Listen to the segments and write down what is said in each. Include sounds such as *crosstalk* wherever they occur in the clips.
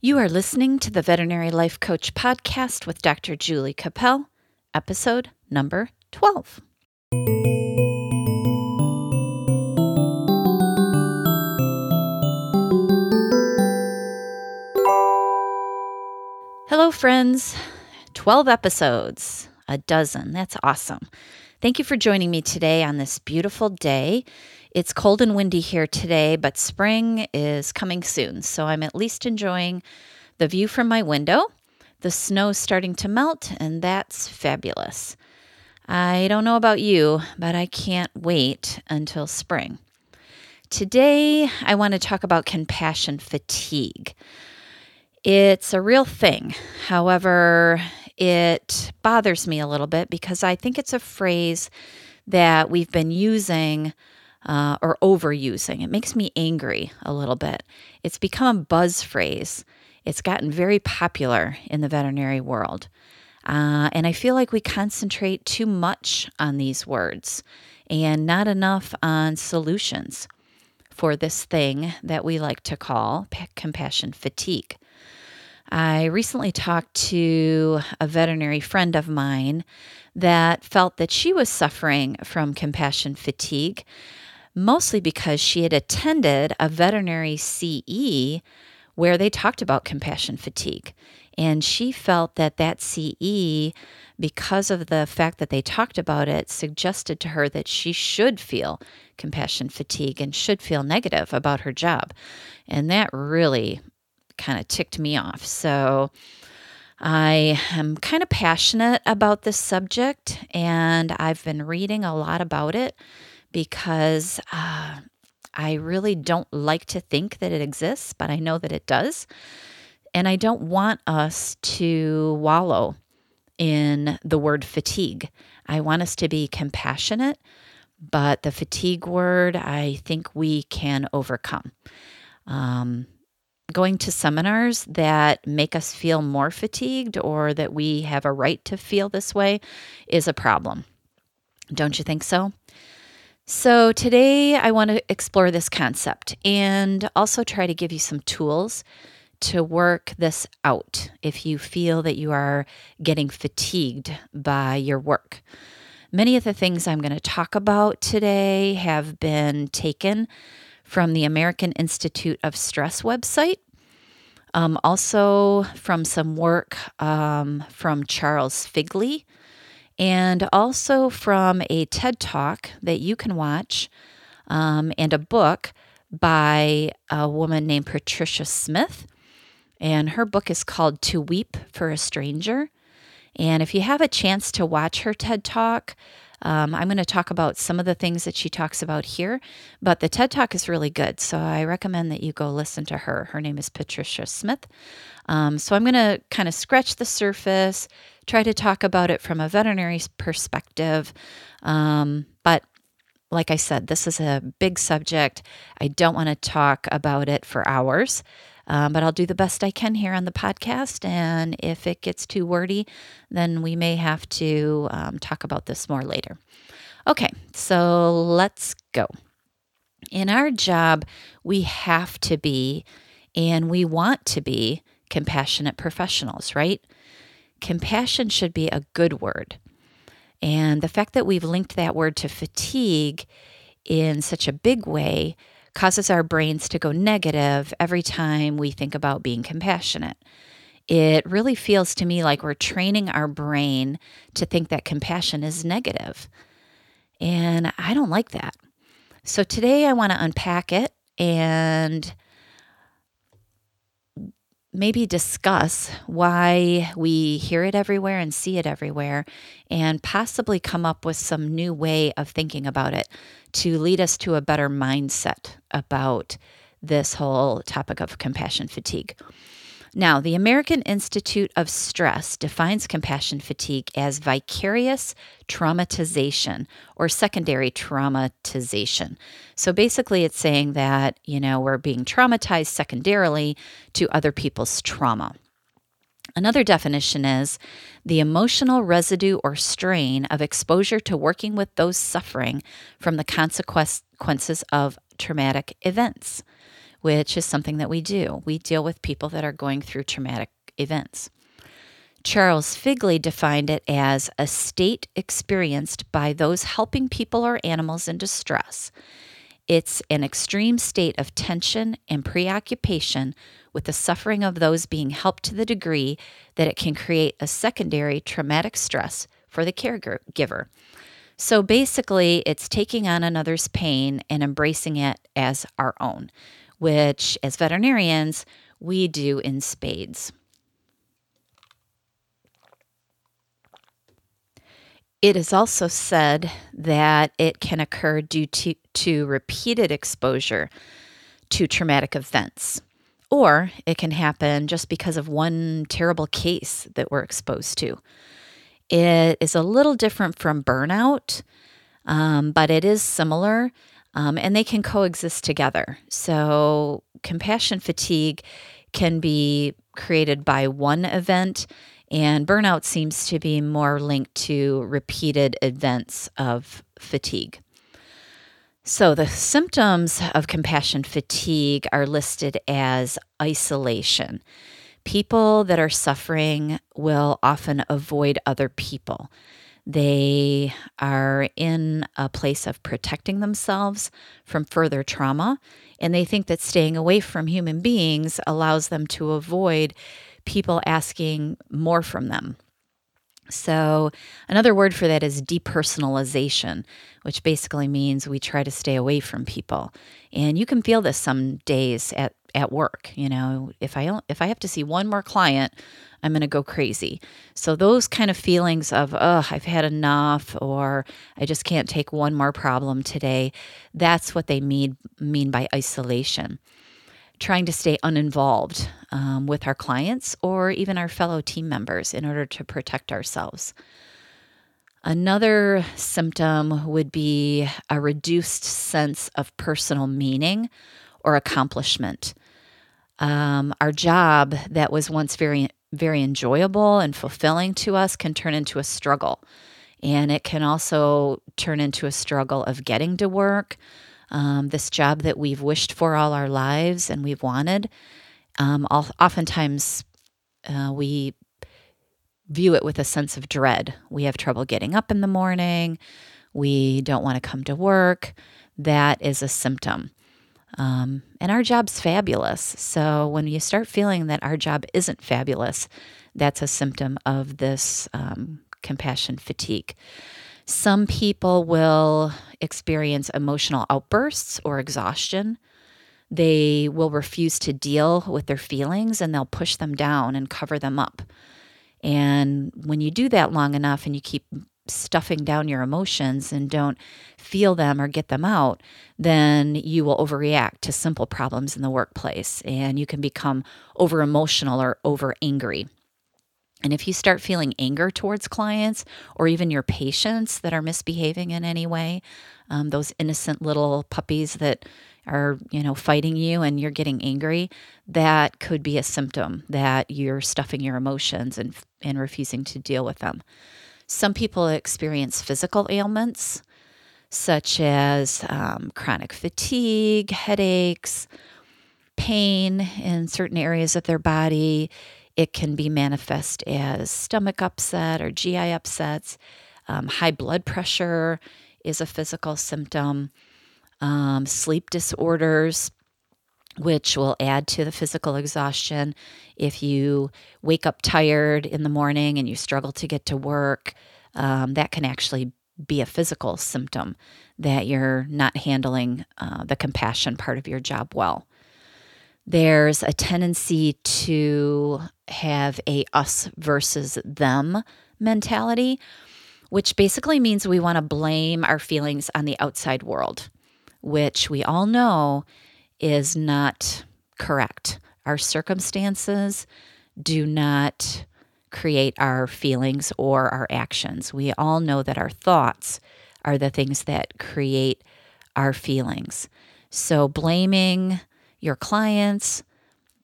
You are listening to the Veterinary Life Coach Podcast with Dr. Julie Cappel, episode number 12. Hello, friends. 12 episodes, a dozen. That's awesome. Thank you for joining me today on this beautiful day. It's cold and windy here today, but spring is coming soon, so I'm at least enjoying the view from my window. The snow's starting to melt, and that's fabulous. I don't know about you, but I can't wait until spring. Today, I want to talk about compassion fatigue. It's a real thing. However, it bothers me a little bit because I think it's a phrase that we've been using uh, or overusing. It makes me angry a little bit. It's become a buzz phrase. It's gotten very popular in the veterinary world. Uh, and I feel like we concentrate too much on these words and not enough on solutions for this thing that we like to call compassion fatigue. I recently talked to a veterinary friend of mine that felt that she was suffering from compassion fatigue mostly because she had attended a veterinary CE where they talked about compassion fatigue. And she felt that that CE, because of the fact that they talked about it, suggested to her that she should feel compassion fatigue and should feel negative about her job. And that really kind of ticked me off. So I am kind of passionate about this subject and I've been reading a lot about it because uh, I really don't like to think that it exists, but I know that it does. And I don't want us to wallow in the word fatigue. I want us to be compassionate, but the fatigue word, I think we can overcome. Um, going to seminars that make us feel more fatigued or that we have a right to feel this way is a problem. Don't you think so? So, today I want to explore this concept and also try to give you some tools to work this out if you feel that you are getting fatigued by your work. Many of the things I'm going to talk about today have been taken from the American Institute of Stress website, um, also from some work um, from Charles Figley and also from a TED Talk that you can watch um, and a book by a woman named Patricia Smith. And her book is called To Weep for a Stranger. And if you have a chance to watch her TED Talk, um, I'm going to talk about some of the things that she talks about here, but the TED Talk is really good. So I recommend that you go listen to her. Her name is Patricia Smith. Um, so I'm going to kind of scratch the surface, try to talk about it from a veterinary perspective. Um, but like I said, this is a big subject. I don't want to talk about it for hours. Um, but I'll do the best I can here on the podcast. And if it gets too wordy, then we may have to um, talk about this more later. Okay, so let's go. In our job, we have to be and we want to be compassionate professionals, right? Compassion should be a good word. And the fact that we've linked that word to fatigue in such a big way causes our brains to go negative every time we think about being compassionate. It really feels to me like we're training our brain to think that compassion is negative. And I don't like that. So today I want to unpack it and maybe discuss why we hear it everywhere and see it everywhere, and possibly come up with some new way of thinking about it to lead us to a better mindset about this whole topic of compassion fatigue. Now, the American Institute of Stress defines compassion fatigue as vicarious traumatization or secondary traumatization. So basically, it's saying that, you know, we're being traumatized secondarily to other people's trauma. Another definition is the emotional residue or strain of exposure to working with those suffering from the consequences of traumatic events. Which is something that we do. We deal with people that are going through traumatic events. Charles Figley defined it as a state experienced by those helping people or animals in distress. It's an extreme state of tension and preoccupation with the suffering of those being helped to the degree that it can create a secondary traumatic stress for the caregiver. So basically, it's taking on another's pain and embracing it as our own, which, as veterinarians, we do in spades. It is also said that it can occur due to, to repeated exposure to traumatic events, or it can happen just because of one terrible case that we're exposed to. It is a little different from burnout, um, but it is similar um, and they can coexist together. So, compassion fatigue can be created by one event, and burnout seems to be more linked to repeated events of fatigue. So, the symptoms of compassion fatigue are listed as isolation. People that are suffering will often avoid other people. They are in a place of protecting themselves from further trauma, and they think that staying away from human beings allows them to avoid people asking more from them. So, another word for that is depersonalization, which basically means we try to stay away from people. And you can feel this some days at at work. You know, if I if I have to see one more client, I'm going to go crazy. So those kind of feelings of, oh, I've had enough, or I just can't take one more problem today. That's what they mean mean by isolation. Trying to stay uninvolved um, with our clients or even our fellow team members in order to protect ourselves. Another symptom would be a reduced sense of personal meaning or accomplishment. Um, our job that was once very, very enjoyable and fulfilling to us can turn into a struggle. And it can also turn into a struggle of getting to work, um, this job that we've wished for all our lives and we've wanted. Um, oftentimes, uh, we view it with a sense of dread. We have trouble getting up in the morning. We don't want to come to work. That is a symptom. Um, and our job's fabulous. So when you start feeling that our job isn't fabulous, that's a symptom of this um, compassion fatigue. Some people will experience emotional outbursts or exhaustion. They will refuse to deal with their feelings and they'll push them down and cover them up. And when you do that long enough and you keep stuffing down your emotions and don't feel them or get them out, then you will overreact to simple problems in the workplace and you can become over emotional or over angry. And if you start feeling anger towards clients or even your patients that are misbehaving in any way, um, those innocent little puppies that are, you know, fighting you and you're getting angry, that could be a symptom that you're stuffing your emotions and, and refusing to deal with them. Some people experience physical ailments such as um, chronic fatigue, headaches, pain in certain areas of their body. It can be manifest as stomach upset or GI upsets. Um, high blood pressure is a physical symptom. Um, sleep disorders, which will add to the physical exhaustion. If you wake up tired in the morning and you struggle to get to work, um, that can actually be a physical symptom that you're not handling uh, the compassion part of your job well. There's a tendency to have a us versus them mentality, which basically means we want to blame our feelings on the outside world, which we all know is not correct. Our circumstances do not create our feelings or our actions. We all know that our thoughts are the things that create our feelings. So, blaming your clients,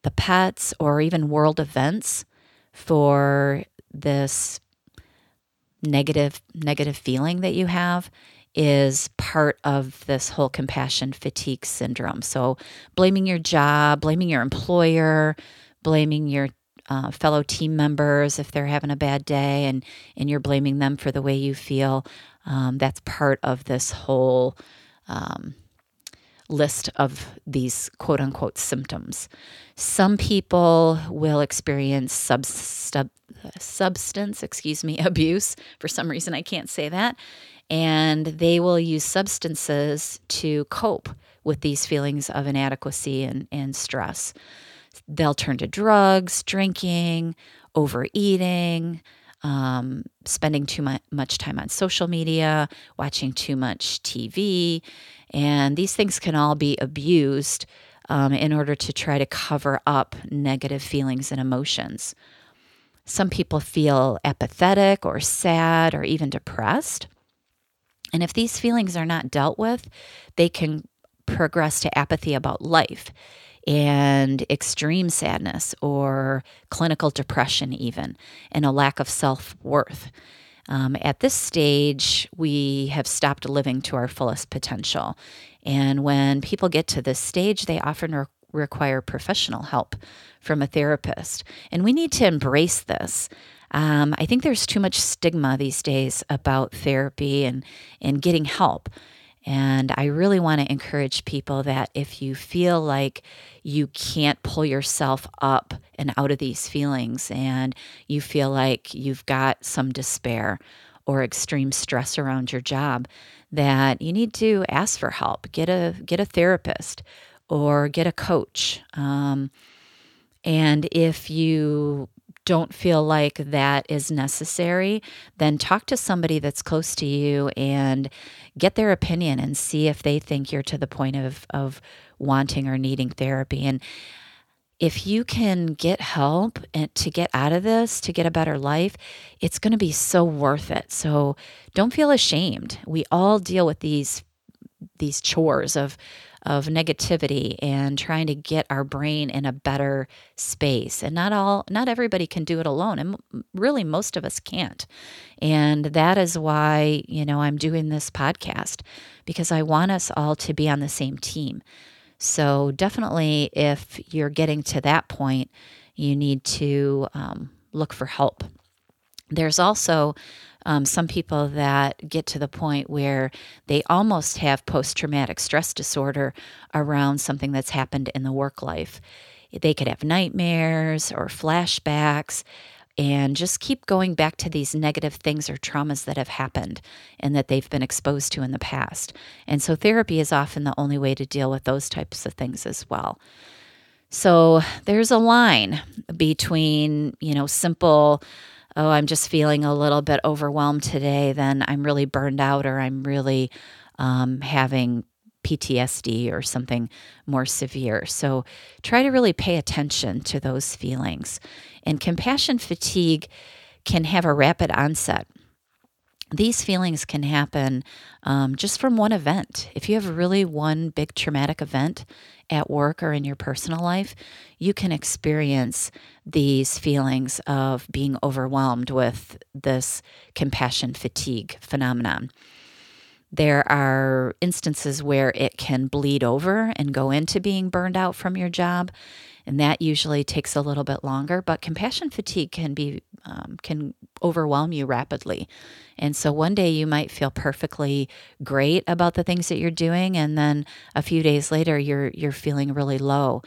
the pets, or even world events for this negative negative feeling that you have is part of this whole compassion fatigue syndrome. So, blaming your job, blaming your employer, blaming your uh, fellow team members if they're having a bad day and, and you're blaming them for the way you feel. Um, that's part of this whole um, list of these quote unquote symptoms. Some people will experience sub, sub, substance, excuse me, *laughs* abuse. For some reason, I can't say that. And they will use substances to cope with these feelings of inadequacy and, and stress. They'll turn to drugs, drinking, overeating, um, spending too much time on social media, watching too much TV. And these things can all be abused um, in order to try to cover up negative feelings and emotions. Some people feel apathetic or sad or even depressed. And if these feelings are not dealt with, they can progress to apathy about life and extreme sadness or clinical depression, even, and a lack of self worth. Um, at this stage, we have stopped living to our fullest potential. And when people get to this stage, they often re- require professional help from a therapist. And we need to embrace this. Um, I think there's too much stigma these days about therapy and, and getting help. And I really want to encourage people that if you feel like you can't pull yourself up and out of these feelings, and you feel like you've got some despair or extreme stress around your job, that you need to ask for help. Get a get a therapist or get a coach. Um, and if you don't feel like that is necessary, then talk to somebody that's close to you and get their opinion and see if they think you're to the point of, of wanting or needing therapy. And if you can get help and to get out of this, to get a better life, it's going to be so worth it. So don't feel ashamed. We all deal with these these chores of of negativity and trying to get our brain in a better space. And not all not everybody can do it alone and really most of us can't. And that is why you know I'm doing this podcast because I want us all to be on the same team. So definitely if you're getting to that point you need to um, look for help there's also um, some people that get to the point where they almost have post traumatic stress disorder around something that's happened in the work life. They could have nightmares or flashbacks and just keep going back to these negative things or traumas that have happened and that they've been exposed to in the past. And so therapy is often the only way to deal with those types of things as well. So there's a line between, you know, simple oh, I'm just feeling a little bit overwhelmed today, then I'm really burned out or I'm really um, having PTSD or something more severe. So try to really pay attention to those feelings. And compassion fatigue can have a rapid onset these feelings can happen um, just from one event. If you have really one big traumatic event at work or in your personal life, you can experience these feelings of being overwhelmed with this compassion fatigue phenomenon. There are instances where it can bleed over and go into being burned out from your job, and that usually takes a little bit longer. But compassion fatigue can be um, can overwhelm you rapidly. And so one day you might feel perfectly great about the things that you're doing and then a few days later you're you're feeling really low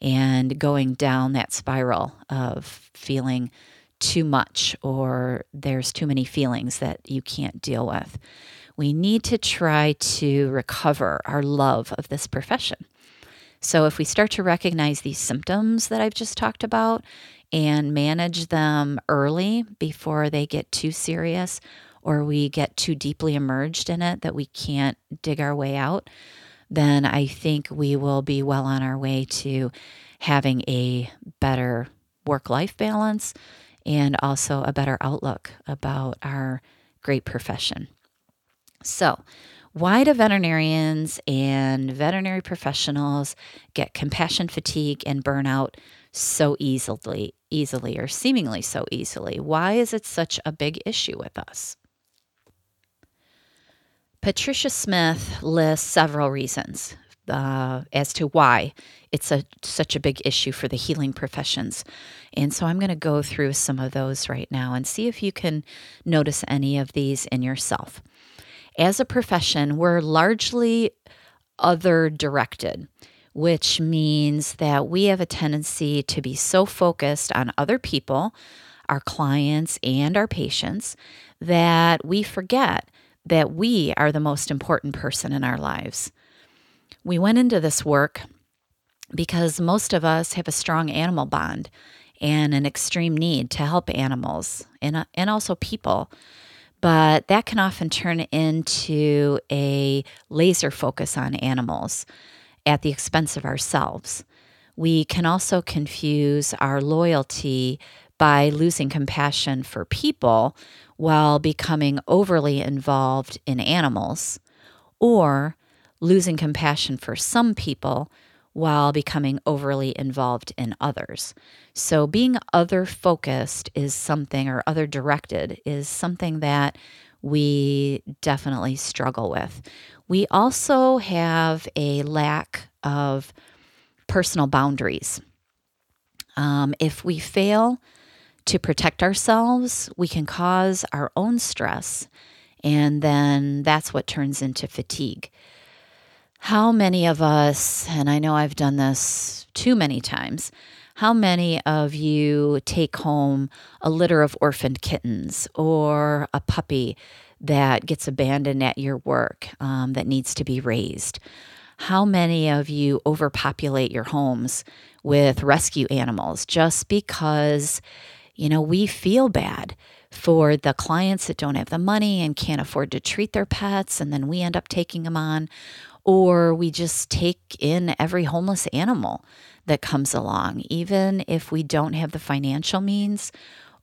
and going down that spiral of feeling too much or there's too many feelings that you can't deal with. We need to try to recover our love of this profession. So, if we start to recognize these symptoms that I've just talked about and manage them early before they get too serious or we get too deeply immersed in it that we can't dig our way out, then I think we will be well on our way to having a better work life balance and also a better outlook about our great profession. So, why do veterinarians and veterinary professionals get compassion fatigue and burnout so easily, easily or seemingly so easily? Why is it such a big issue with us? Patricia Smith lists several reasons uh, as to why it's a, such a big issue for the healing professions. And so I'm going to go through some of those right now and see if you can notice any of these in yourself. As a profession, we're largely other directed, which means that we have a tendency to be so focused on other people, our clients, and our patients that we forget that we are the most important person in our lives. We went into this work because most of us have a strong animal bond and an extreme need to help animals and, and also people. But that can often turn into a laser focus on animals at the expense of ourselves. We can also confuse our loyalty by losing compassion for people while becoming overly involved in animals, or losing compassion for some people while becoming overly involved in others. So, being other focused is something, or other directed, is something that we definitely struggle with. We also have a lack of personal boundaries. Um, if we fail to protect ourselves, we can cause our own stress, and then that's what turns into fatigue. How many of us, and I know I've done this too many times, how many of you take home a litter of orphaned kittens or a puppy that gets abandoned at your work um, that needs to be raised? How many of you overpopulate your homes with rescue animals just because, you know, we feel bad for the clients that don't have the money and can't afford to treat their pets, and then we end up taking them on? Or we just take in every homeless animal that comes along, even if we don't have the financial means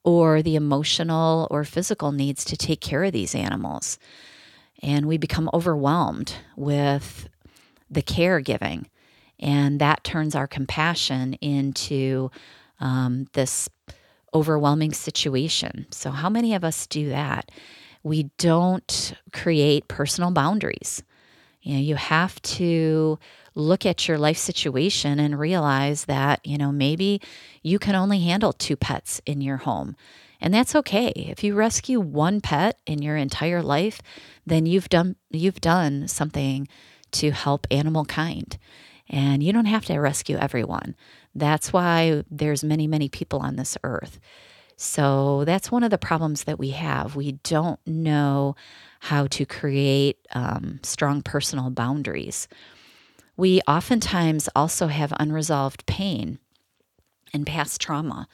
or the emotional or physical needs to take care of these animals. And we become overwhelmed with the caregiving, and that turns our compassion into um, this overwhelming situation. So, how many of us do that? We don't create personal boundaries. You know, you have to look at your life situation and realize that, you know, maybe you can only handle two pets in your home. And that's okay. If you rescue one pet in your entire life, then you've done you've done something to help animal kind. And you don't have to rescue everyone. That's why there's many, many people on this earth. So that's one of the problems that we have. We don't know how to create um, strong personal boundaries. We oftentimes also have unresolved pain and past trauma.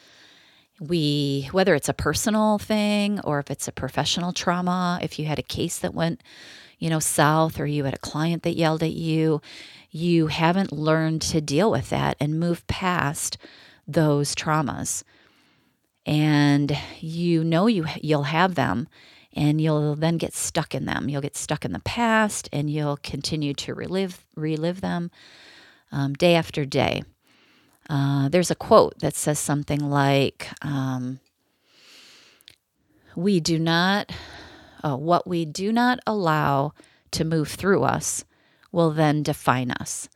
We, whether it's a personal thing or if it's a professional trauma, if you had a case that went, you know, south or you had a client that yelled at you, you haven't learned to deal with that and move past those traumas and you know you you'll have them and you'll then get stuck in them. You'll get stuck in the past and you'll continue to relive relive them um, day after day. Uh, there's a quote that says something like, um, "We do not, oh, what we do not allow to move through us will then define us."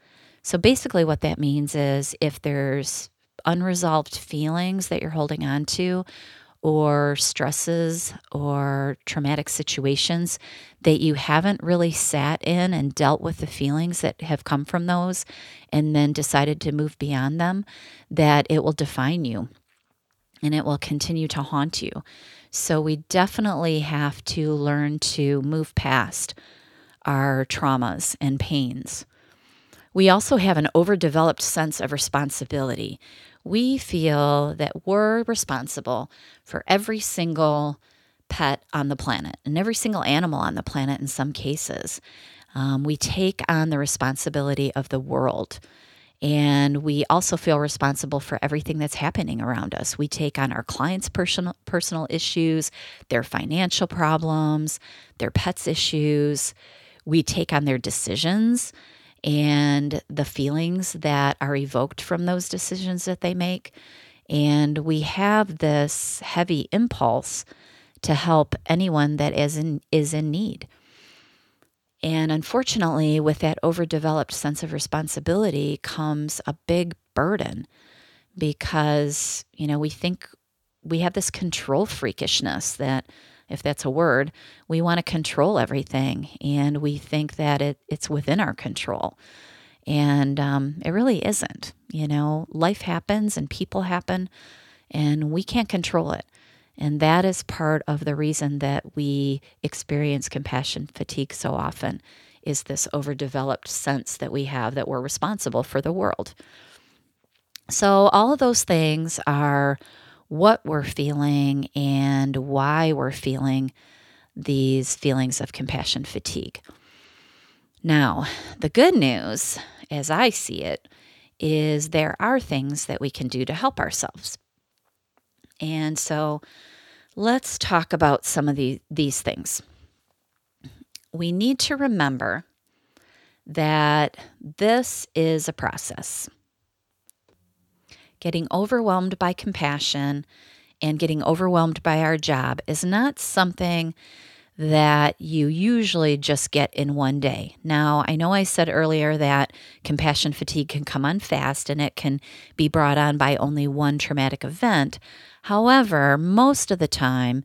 So basically, what that means is if there's unresolved feelings that you're holding on to, or stresses or traumatic situations that you haven't really sat in and dealt with the feelings that have come from those and then decided to move beyond them, that it will define you and it will continue to haunt you. So, we definitely have to learn to move past our traumas and pains. We also have an overdeveloped sense of responsibility we feel that we're responsible for every single pet on the planet and every single animal on the planet in some cases. Um, we take on the responsibility of the world. And we also feel responsible for everything that's happening around us. We take on our clients' personal, personal issues, their financial problems, their pets' issues. We take on their decisions and the feelings that are evoked from those decisions that they make. And we have this heavy impulse to help anyone that is in, is in need. And unfortunately, with that overdeveloped sense of responsibility comes a big burden because, you know, we think we have this control freakishness that, if that's a word, we want to control everything and we think that it, it's within our control. And um, it really isn't. You know, life happens and people happen and we can't control it. And that is part of the reason that we experience compassion fatigue so often is this overdeveloped sense that we have that we're responsible for the world. So all of those things are what we're feeling and why we're feeling these feelings of compassion fatigue. Now, the good news, as I see it, is there are things that we can do to help ourselves. And so let's talk about some of the, these things. We need to remember that this is a process. Getting overwhelmed by compassion and getting overwhelmed by our job is not something that you usually just get in one day. Now, I know I said earlier that compassion fatigue can come on fast and it can be brought on by only one traumatic event. However, most of the time,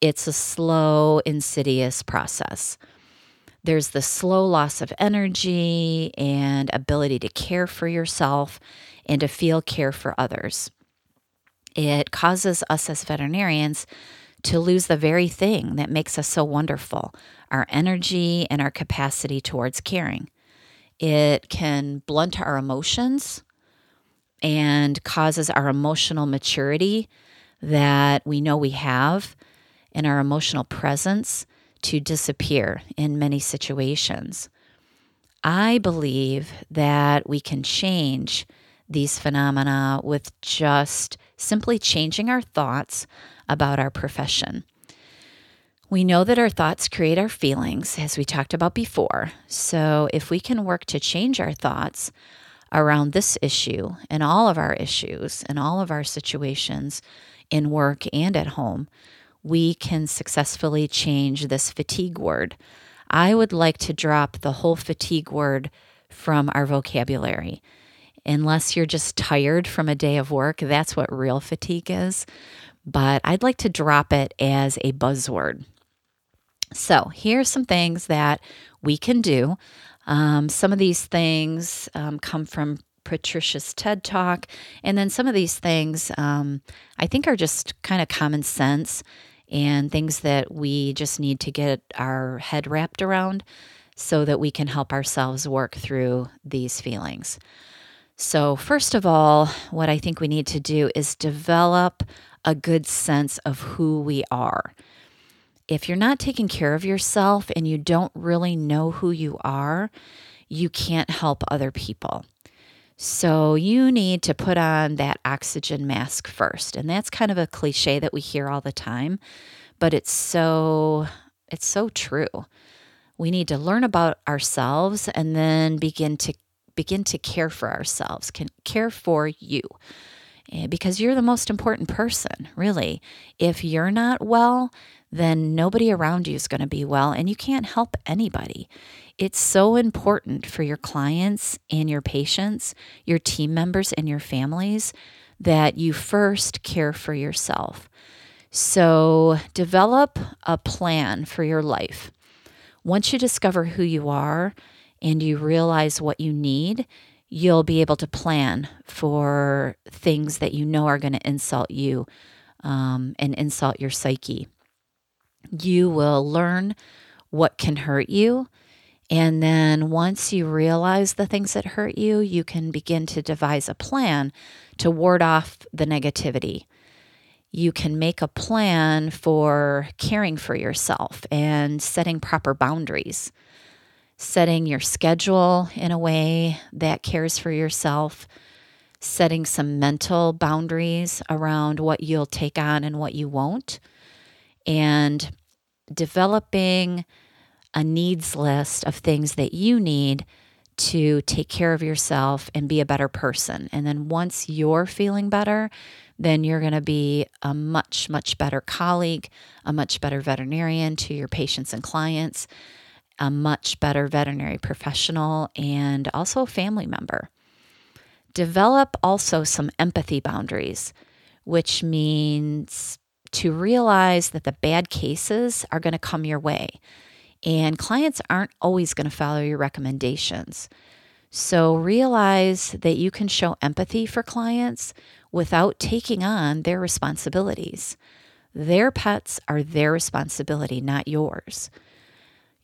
it's a slow, insidious process. There's the slow loss of energy and ability to care for yourself and to feel care for others. It causes us as veterinarians to lose the very thing that makes us so wonderful our energy and our capacity towards caring. It can blunt our emotions and causes our emotional maturity that we know we have and our emotional presence to disappear in many situations. I believe that we can change these phenomena with just simply changing our thoughts about our profession. We know that our thoughts create our feelings, as we talked about before. So, if we can work to change our thoughts around this issue and all of our issues and all of our situations in work and at home, we can successfully change this fatigue word. I would like to drop the whole fatigue word from our vocabulary. Unless you're just tired from a day of work, that's what real fatigue is but I'd like to drop it as a buzzword. So, here's some things that we can do. Um, some of these things um, come from Patricia's TED Talk, and then some of these things um, I think are just kind of common sense and things that we just need to get our head wrapped around so that we can help ourselves work through these feelings. So, first of all, what I think we need to do is develop a good sense of who we are. If you're not taking care of yourself and you don't really know who you are, you can't help other people. So you need to put on that oxygen mask first. And that's kind of a cliche that we hear all the time, but it's so it's so true. We need to learn about ourselves and then begin to begin to care for ourselves, can care for you. Eh, because you're the most important person, really. If you're not well, then nobody around you is going to be well, and you can't help anybody. It's so important for your clients and your patients, your team members, and your families that you first care for yourself. So, develop a plan for your life. Once you discover who you are and you realize what you need, you'll be able to plan for things that you know are going to insult you um, and insult your psyche. You will learn what can hurt you. And then once you realize the things that hurt you, you can begin to devise a plan to ward off the negativity. You can make a plan for caring for yourself and setting proper boundaries setting your schedule in a way that cares for yourself, setting some mental boundaries around what you'll take on and what you won't, and developing a needs list of things that you need to take care of yourself and be a better person. And then once you're feeling better, then you're going to be a much, much better colleague, a much better veterinarian to your patients and clients a much better veterinary professional and also a family member. Develop also some empathy boundaries, which means to realize that the bad cases are going to come your way and clients aren't always going to follow your recommendations. So realize that you can show empathy for clients without taking on their responsibilities. Their pets are their responsibility, not yours.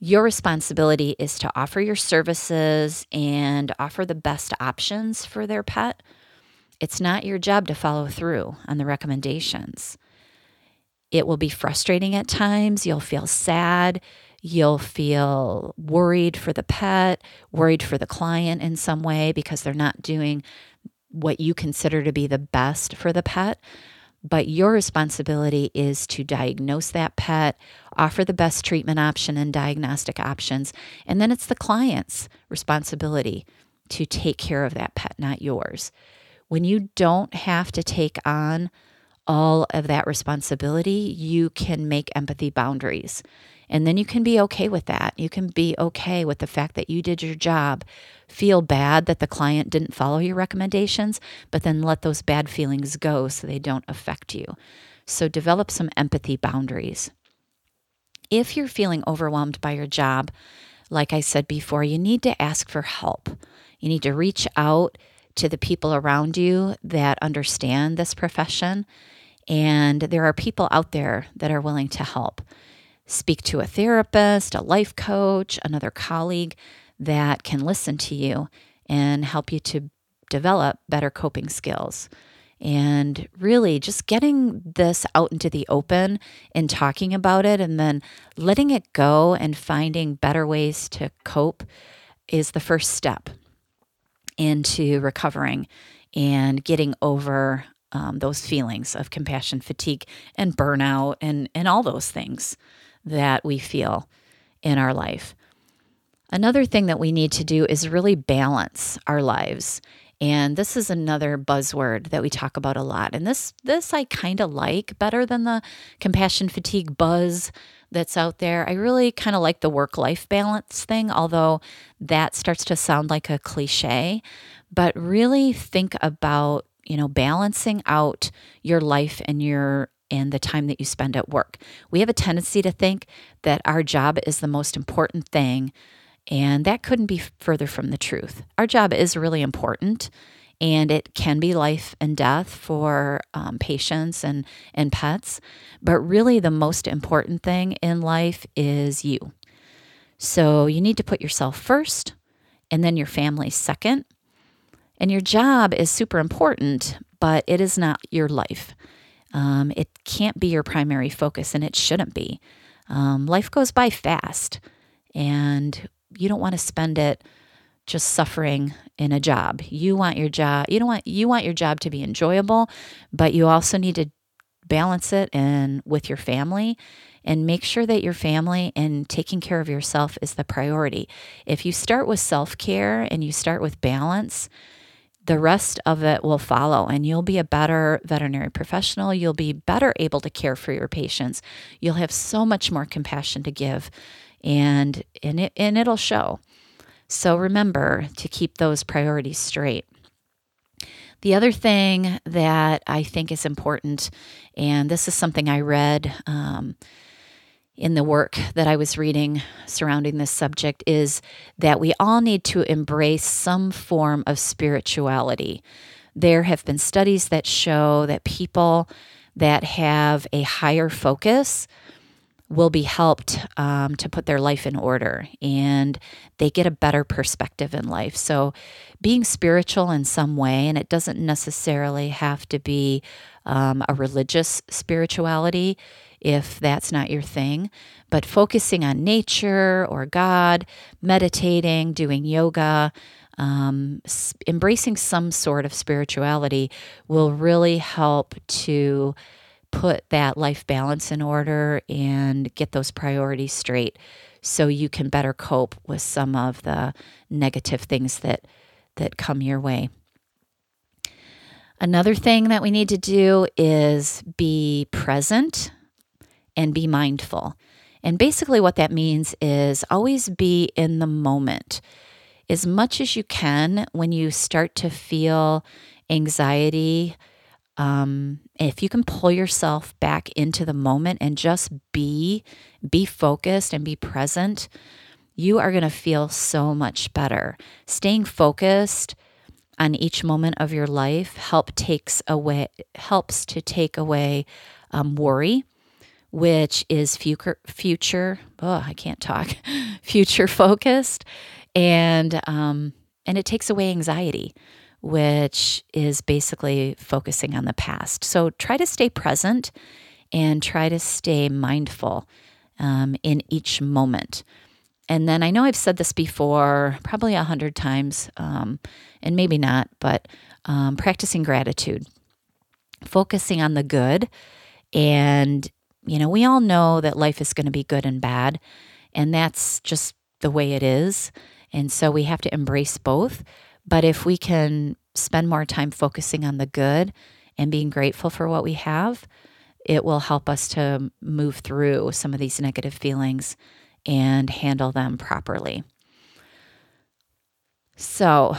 Your responsibility is to offer your services and offer the best options for their pet. It's not your job to follow through on the recommendations. It will be frustrating at times. You'll feel sad. You'll feel worried for the pet, worried for the client in some way because they're not doing what you consider to be the best for the pet. But your responsibility is to diagnose that pet, offer the best treatment option and diagnostic options. And then it's the client's responsibility to take care of that pet, not yours. When you don't have to take on all of that responsibility, you can make empathy boundaries. And then you can be okay with that. You can be okay with the fact that you did your job, feel bad that the client didn't follow your recommendations, but then let those bad feelings go so they don't affect you. So develop some empathy boundaries. If you're feeling overwhelmed by your job, like I said before, you need to ask for help. You need to reach out to the people around you that understand this profession. And there are people out there that are willing to help speak to a therapist, a life coach, another colleague that can listen to you and help you to develop better coping skills. And really, just getting this out into the open and talking about it and then letting it go and finding better ways to cope is the first step into recovering and getting over um, those feelings of compassion fatigue and burnout and, and all those things that we feel in our life. Another thing that we need to do is really balance our lives. And this is another buzzword that we talk about a lot. And this this I kind of like better than the compassion fatigue buzz that's out there. I really kind of like the work life balance thing, although that starts to sound like a cliche. But really think about, you know, balancing out your life and your and the time that you spend at work. We have a tendency to think that our job is the most important thing, and that couldn't be further from the truth. Our job is really important, and it can be life and death for um, patients and, and pets. But really, the most important thing in life is you. So you need to put yourself first, and then your family second. And your job is super important, but it is not your life. Um, it can't be your primary focus, and it shouldn't be. Um, life goes by fast, and you don't want to spend it just suffering in a job. You want your job. You don't want you want your job to be enjoyable, but you also need to balance it and with your family and make sure that your family and taking care of yourself is the priority. If you start with self-care and you start with balance, the rest of it will follow and you'll be a better veterinary professional. You'll be better able to care for your patients. You'll have so much more compassion to give and and it and it'll show. So remember to keep those priorities straight. The other thing that I think is important, and this is something I read um, in the work that I was reading surrounding this subject is that we all need to embrace some form of spirituality. There have been studies that show that people that have a higher focus will be helped um, to put their life in order and they get a better perspective in life. So, being spiritual in some way, and it doesn't necessarily have to be um, a religious spirituality, if that's not your thing. But focusing on nature or God, meditating, doing yoga, um, embracing some sort of spirituality will really help to put that life balance in order and get those priorities straight so you can better cope with some of the negative things that that come your way. Another thing that we need to do is be present and be mindful. And basically, what that means is always be in the moment as much as you can when you start to feel anxiety. Um, if you can pull yourself back into the moment and just be, be focused and be present, you are going to feel so much better. Staying focused on each moment of your life help takes away helps to take away um, worry, which is future future. Oh, I can't talk. *laughs* future focused, and um, and it takes away anxiety, which is basically focusing on the past. So try to stay present and try to stay mindful um, in each moment. And then I know I've said this before, probably a hundred times, um, and maybe not, but um, practicing gratitude, focusing on the good. And, you know, we all know that life is going to be good and bad, and that's just the way it is. And so we have to embrace both. But if we can spend more time focusing on the good and being grateful for what we have, it will help us to move through some of these negative feelings and handle them properly. So,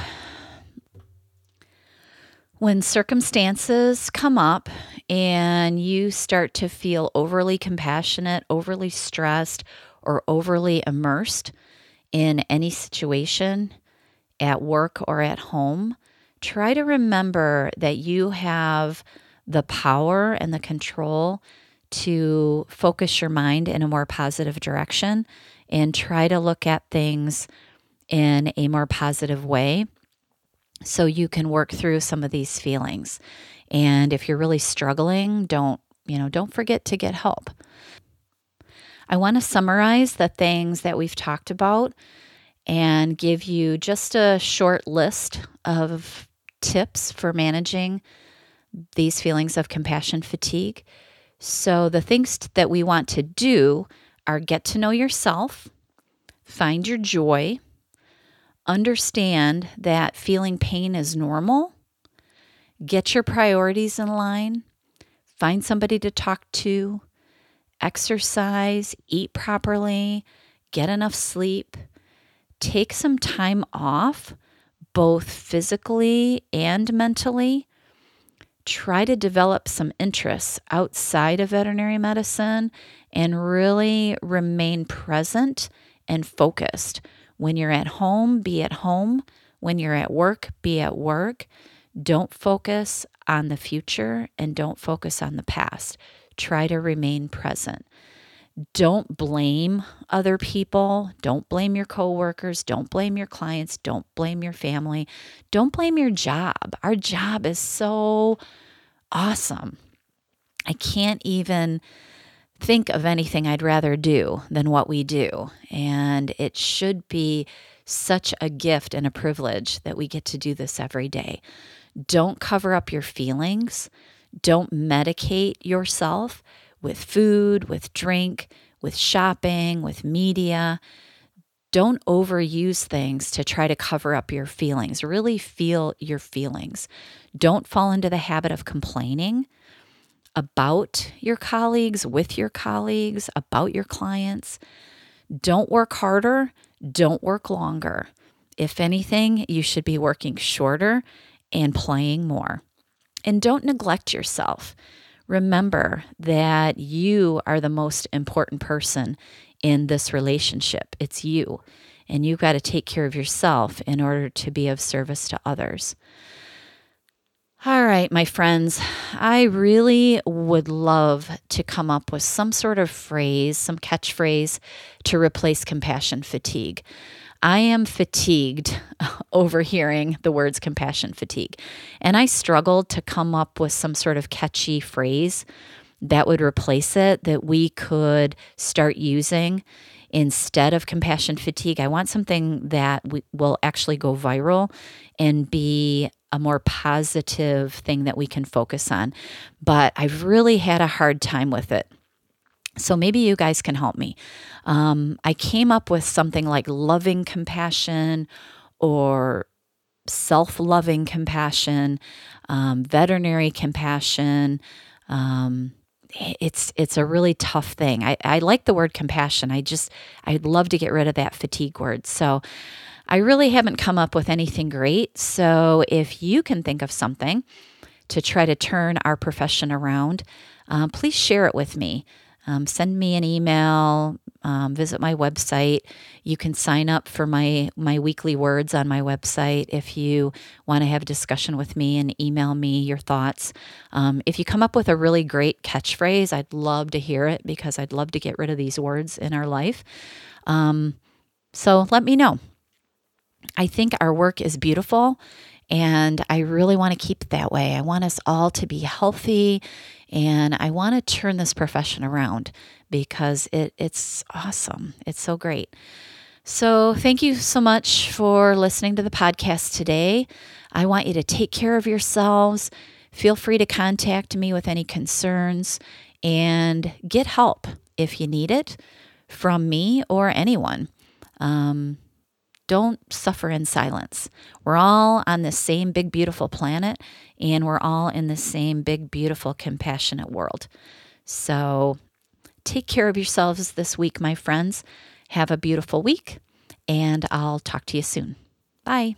when circumstances come up and you start to feel overly compassionate, overly stressed, or overly immersed in any situation at work or at home, try to remember that you have the power and the control to focus your mind in a more positive direction and try to look at things in a more positive way so you can work through some of these feelings. And if you're really struggling, don't, you know, don't forget to get help. I want to summarize the things that we've talked about and give you just a short list of tips for managing these feelings of compassion fatigue. So, the things that we want to do are get to know yourself, find your joy, understand that feeling pain is normal, get your priorities in line, find somebody to talk to, exercise, eat properly, get enough sleep, take some time off, both physically and mentally try to develop some interests outside of veterinary medicine and really remain present and focused. When you're at home, be at home. When you're at work, be at work. Don't focus on the future and don't focus on the past. Try to remain present. Don't blame other people. Don't blame your coworkers. Don't blame your clients. Don't blame your family. Don't blame your job. Our job is so awesome. I can't even think of anything I'd rather do than what we do. And it should be such a gift and a privilege that we get to do this every day. Don't cover up your feelings. Don't medicate yourself with food, with drink, with shopping, with media. Don't overuse things to try to cover up your feelings. Really feel your feelings. Don't fall into the habit of complaining about your colleagues, with your colleagues, about your clients. Don't work harder. Don't work longer. If anything, you should be working shorter and playing more. And don't neglect yourself. Remember that you are the most important person in this relationship. It's you. And you've got to take care of yourself in order to be of service to others. All right, my friends, I really would love to come up with some sort of phrase, some catchphrase to replace compassion fatigue. I am fatigued *laughs* overhearing the words compassion fatigue. And I struggled to come up with some sort of catchy phrase that would replace it that we could start using instead of compassion fatigue. I want something that we, will actually go viral and be a more positive thing that we can focus on. But I've really had a hard time with it. So maybe you guys can help me. Um, I came up with something like loving compassion or self loving compassion, um, veterinary compassion, um, it's it's a really tough thing. I, I like the word compassion. I just I'd love to get rid of that fatigue word. So I really haven't come up with anything great. So if you can think of something to try to turn our profession around, uh, please share it with me. Um, send me an email, um, visit my website. You can sign up for my my weekly words on my website if you want to have a discussion with me and email me your thoughts. Um, if you come up with a really great catchphrase, I'd love to hear it because I'd love to get rid of these words in our life. Um, so let me know. I think our work is beautiful and I really want to keep it that way. I want us all to be healthy and I want to turn this profession around because it, it's awesome. It's so great. So, thank you so much for listening to the podcast today. I want you to take care of yourselves. Feel free to contact me with any concerns and get help if you need it from me or anyone. Um, don't suffer in silence. We're all on the same big, beautiful planet, and we're all in the same big, beautiful, compassionate world. So take care of yourselves this week, my friends. Have a beautiful week, and I'll talk to you soon. Bye.